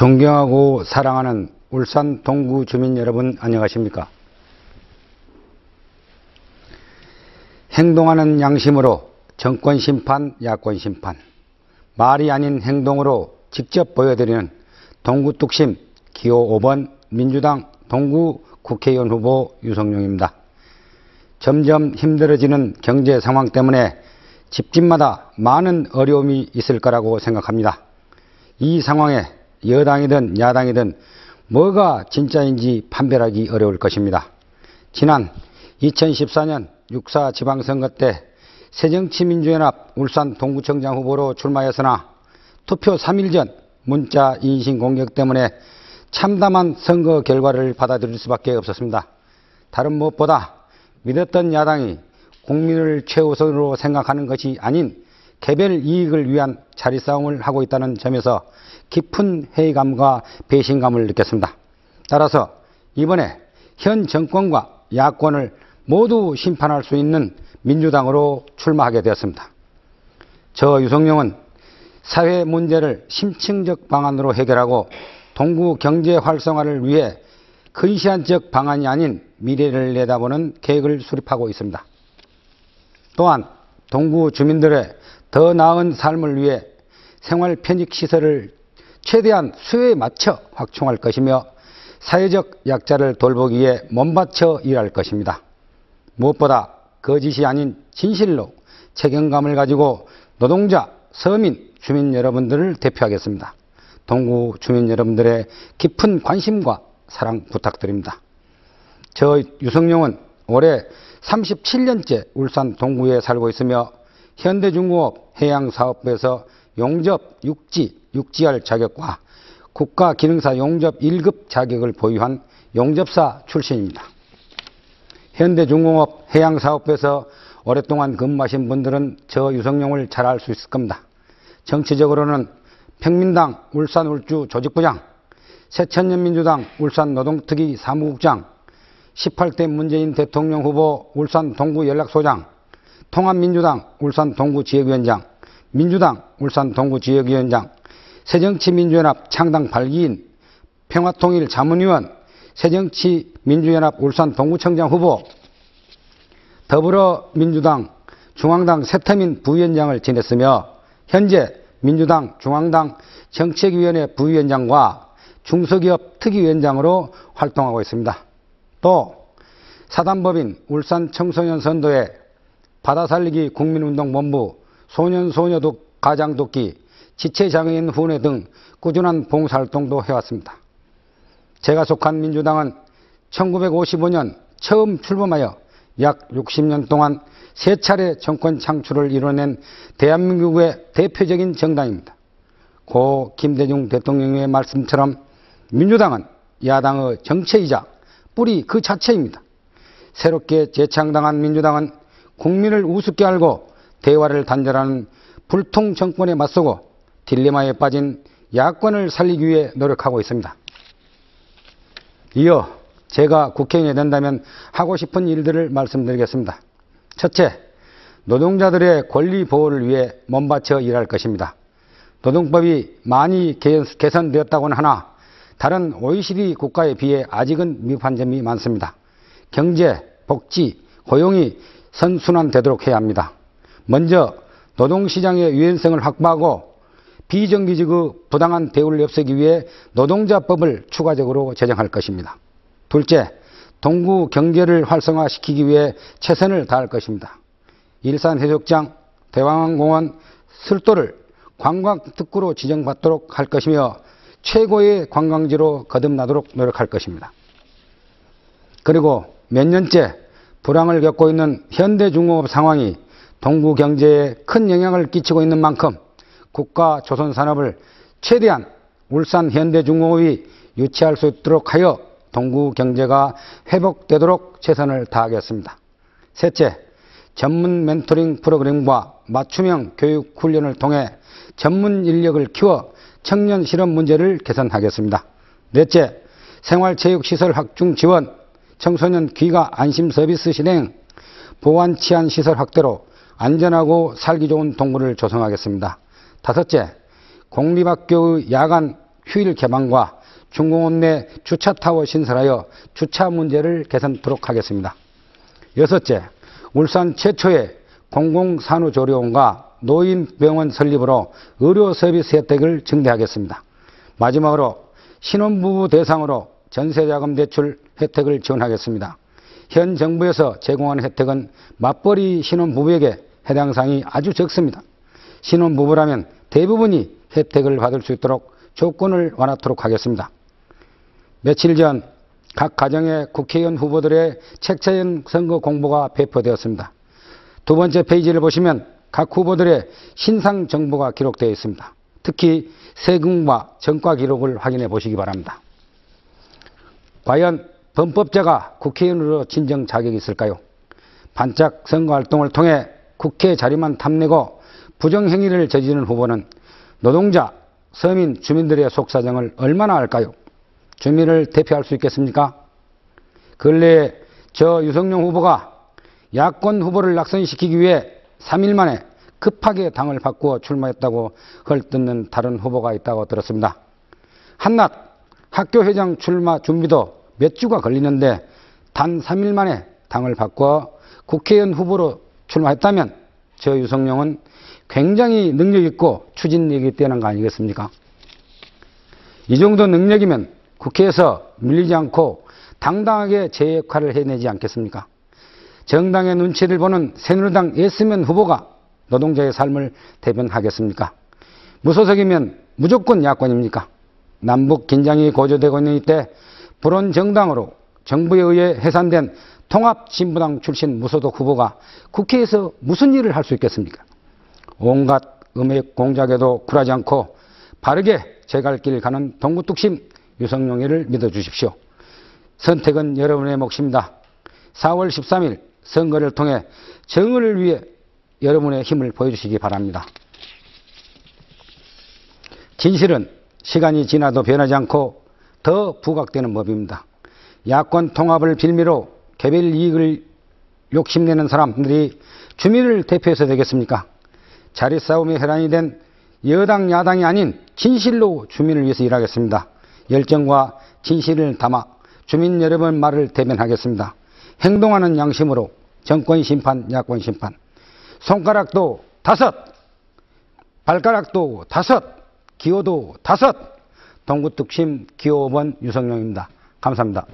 존경하고 사랑하는 울산 동구 주민 여러분 안녕하십니까? 행동하는 양심으로 정권 심판, 야권 심판, 말이 아닌 행동으로 직접 보여드리는 동구 뚝심 기호 5번 민주당 동구 국회의원 후보 유성룡입니다. 점점 힘들어지는 경제 상황 때문에 집집마다 많은 어려움이 있을 거라고 생각합니다. 이 상황에 여당이든 야당이든 뭐가 진짜인지 판별하기 어려울 것입니다. 지난 2014년 6사 지방선거 때 새정치민주연합 울산 동구청장 후보로 출마했으나 투표 3일 전 문자 인신 공격 때문에 참담한 선거 결과를 받아들일 수밖에 없었습니다. 다른 무엇보다 믿었던 야당이 국민을 최우선으로 생각하는 것이 아닌 개별 이익을 위한 자리싸움을 하고 있다는 점에서 깊은 회의감과 배신감을 느꼈습니다. 따라서 이번에 현 정권과 야권을 모두 심판할 수 있는 민주당으로 출마하게 되었습니다. 저 유성룡은 사회 문제를 심층적 방안으로 해결하고 동구 경제 활성화를 위해 근시안적 방안이 아닌 미래를 내다보는 계획을 수립하고 있습니다. 또한 동구 주민들의 더 나은 삶을 위해 생활 편익 시설을 최대한 수요에 맞춰 확충할 것이며 사회적 약자를 돌보기 위해 몸바쳐 일할 것입니다. 무엇보다 거짓이 아닌 진실로 책임감을 가지고 노동자, 서민, 주민 여러분들을 대표하겠습니다. 동구 주민 여러분들의 깊은 관심과 사랑 부탁드립니다. 저 유성룡은 올해 37년째 울산 동구에 살고 있으며 현대중공업 해양사업부에서 용접 육지, 육지할 자격과 국가기능사 용접 1급 자격을 보유한 용접사 출신입니다. 현대중공업 해양사업부에서 오랫동안 근무하신 분들은 저 유성룡을 잘 알 수 있을 겁니다. 정치적으로는 평민당 울산 울주 조직부장, 새천년민주당 울산 노동특위 사무국장, 18대 문재인 대통령 후보 울산 동구 연락소장, 통합민주당 울산 동구 지역위원장, 민주당 울산 동구 지역위원장, 새정치민주연합 창당 8기인, 평화통일 자문위원, 새정치민주연합 울산 동구청장 후보, 더불어민주당 중앙당 세태민 부위원장을 지냈으며 현재 민주당 중앙당 정책위원회 부위원장과 중소기업 특위위원장으로 활동하고 있습니다. 또 사단법인 울산 청소년 선도회 바다살리기 국민운동 본부 소년소녀독 가장독기 지체장애인 후원회 등 꾸준한 봉사활동도 해왔습니다. 제가 속한 민주당은 1955년 처음 출범하여 약 60년 동안 세 차례 정권 창출을 이뤄낸 대한민국의 대표적인 정당입니다. 고 김대중 대통령의 말씀처럼 민주당은 야당의 정체이자 뿌리 그 자체입니다. 새롭게 재창당한 민주당은 국민을 우습게 알고 대화를 단절하는 불통 정권에 맞서고 딜레마에 빠진 야권을 살리기 위해 노력하고 있습니다. 이어 제가 국회의원이 된다면 하고 싶은 일들을 말씀드리겠습니다. 첫째, 노동자들의 권리 보호를 위해 몸바쳐 일할 것입니다. 노동법이 많이 개선되었다고는 하나 다른 OECD 국가에 비해 아직은 미흡한 점이 많습니다. 경제, 복지, 고용이 선순환되도록 해야 합니다. 먼저 노동시장의 유연성을 확보하고 비정규직의 부당한 대우를 없애기 위해 노동자법을 추가적으로 제정할 것입니다. 둘째, 동구 경제를 활성화시키기 위해 최선을 다할 것입니다. 일산해수욕장, 대왕공원, 술도를 관광특구로 지정받도록 할 것이며 최고의 관광지로 거듭나도록 노력할 것입니다. 그리고 몇 년째 불황을 겪고 있는 현대중공업 상황이 동구 경제에 큰 영향을 끼치고 있는 만큼 국가 조선 산업을 최대한 울산 현대중공업이 유치할 수 있도록 하여 동구 경제가 회복되도록 최선을 다하겠습니다. 셋째, 전문 멘토링 프로그램과 맞춤형 교육 훈련을 통해 전문 인력을 키워 청년 실업 문제를 개선하겠습니다. 넷째, 생활체육시설 확충 지원, 청소년 귀가 안심 서비스 실행, 보안 치안 시설 확대로 안전하고 살기 좋은 동구를 조성하겠습니다. 다섯째, 공립학교의 야간 휴일 개방과 중공업 내 주차타워 신설하여 주차 문제를 개선토록 하겠습니다. 여섯째, 울산 최초의 공공산후조리원과 노인병원 설립으로 의료 서비스 혜택을 증대하겠습니다. 마지막으로 신혼부부 대상으로 전세자금 대출 혜택을 지원하겠습니다. 현 정부에서 제공하는 혜택은 맞벌이 신혼부부에게 해당 사항이 아주 적습니다. 신혼부부라면 대부분이 혜택을 받을 수 있도록 조건을 완화토록 하겠습니다. 며칠 전 각 가정의 국회의원 후보들의 책자연 선거 공보가 배포되었습니다. 두 번째 페이지를 보시면 각 후보들의 신상 정보가 기록되어 있습니다. 특히 세금과 정가 기록을 확인해 보시기 바랍니다. 과연 범법자가 국회의원으로 진정 자격이 있을까요? 반짝 선거 활동을 통해 국회 자리만 탐내고 부정행위를 저지르는 후보는 노동자, 서민, 주민들의 속사정을 얼마나 알까요? 주민을 대표할 수 있겠습니까? 근래에 저 유성룡 후보가 야권 후보를 낙선시키기 위해 3일 만에 급하게 당을 바꾸어 출마했다고 헐뜯는 다른 후보가 있다고 들었습니다. 한낱 학교 회장 출마 준비도 몇 주가 걸리는데 단 3일 만에 당을 바꿔 국회의원 후보로 출마했다면 저 유성룡은 굉장히 능력 있고 추진력이 뛰어난 거 아니겠습니까? 이 정도 능력이면 국회에서 밀리지 않고 당당하게 제 역할을 해내지 않겠습니까? 정당의 눈치를 보는 새누리당 예스면 후보가 노동자의 삶을 대변하겠습니까? 무소속이면 무조건 야권입니까? 남북 긴장이 고조되고 있는 이때 불온 정당으로 정부에 의해 해산된 통합진보당 출신 무소속 후보가 국회에서 무슨 일을 할 수 있겠습니까? 온갖 음액 공작에도 굴하지 않고 바르게 제 갈 길 가는 동구뚝심 유성룡이를 믿어주십시오. 선택은 여러분의 몫입니다. 4월 13일 선거를 통해 정의를 위해 여러분의 힘을 보여주시기 바랍니다. 진실은 시간이 지나도 변하지 않고 더 부각되는 법입니다. 야권 통합을 빌미로 개별 이익을 욕심내는 사람들이 주민을 대표해서 되겠습니까? 자리 싸움에 혈안이 된 여당, 야당이 아닌 진실로 주민을 위해서 일하겠습니다. 열정과 진실을 담아 주민 여러분 말을 대변하겠습니다. 행동하는 양심으로 정권 심판, 야권 심판. 손가락도 다섯, 발가락도 다섯, 기호도 다섯. 동구특심 기호 5번 유성룡입니다. 감사합니다.